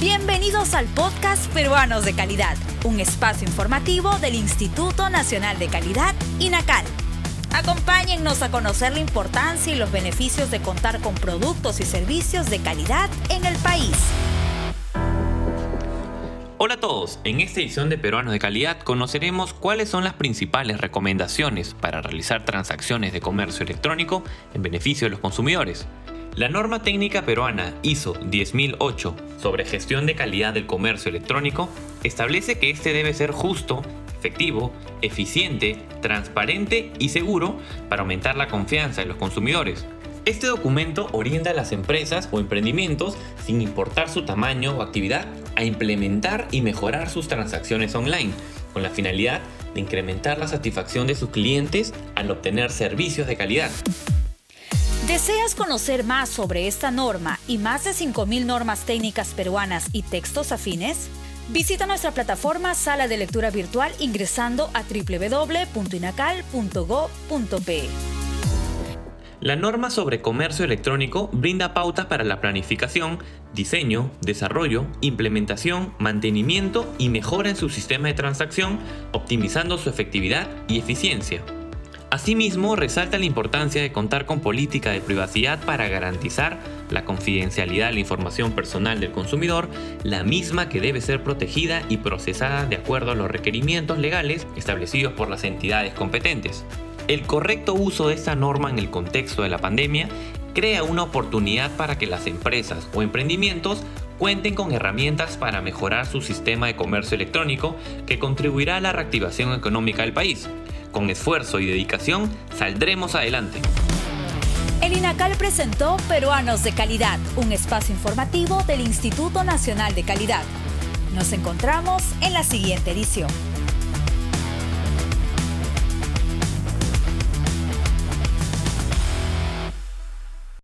Bienvenidos al podcast Peruanos de Calidad, un espacio informativo del Instituto Nacional de Calidad, INACAL. Acompáñennos a conocer la importancia y los beneficios de contar con productos y servicios de calidad en el país. Hola a todos, en esta edición de Peruanos de Calidad conoceremos cuáles son las principales recomendaciones para realizar transacciones de comercio electrónico en beneficio de los consumidores. La norma técnica peruana ISO 10008 sobre gestión de calidad del comercio electrónico establece que este debe ser justo, efectivo, eficiente, transparente y seguro para aumentar la confianza de los consumidores. Este documento orienta a las empresas o emprendimientos, sin importar su tamaño o actividad, a implementar y mejorar sus transacciones online, con la finalidad de incrementar la satisfacción de sus clientes al obtener servicios de calidad. ¿Deseas conocer más sobre esta norma y más de 5.000 normas técnicas peruanas y textos afines? Visita nuestra plataforma Sala de Lectura Virtual ingresando a www.inacal.go.pe. La norma sobre comercio electrónico brinda pautas para la planificación, diseño, desarrollo, implementación, mantenimiento y mejora en su sistema de transacción, optimizando su efectividad y eficiencia. Asimismo, resalta la importancia de contar con política de privacidad para garantizar la confidencialidad de la información personal del consumidor, la misma que debe ser protegida y procesada de acuerdo a los requerimientos legales establecidos por las entidades competentes. El correcto uso de esta norma en el contexto de la pandemia crea una oportunidad para que las empresas o emprendimientos cuenten con herramientas para mejorar su sistema de comercio electrónico que contribuirá a la reactivación económica del país con esfuerzo y dedicación saldremos adelante. El INACAL presentó Peruanos de Calidad, un espacio informativo del Instituto Nacional de Calidad. Nos encontramos en la siguiente edición.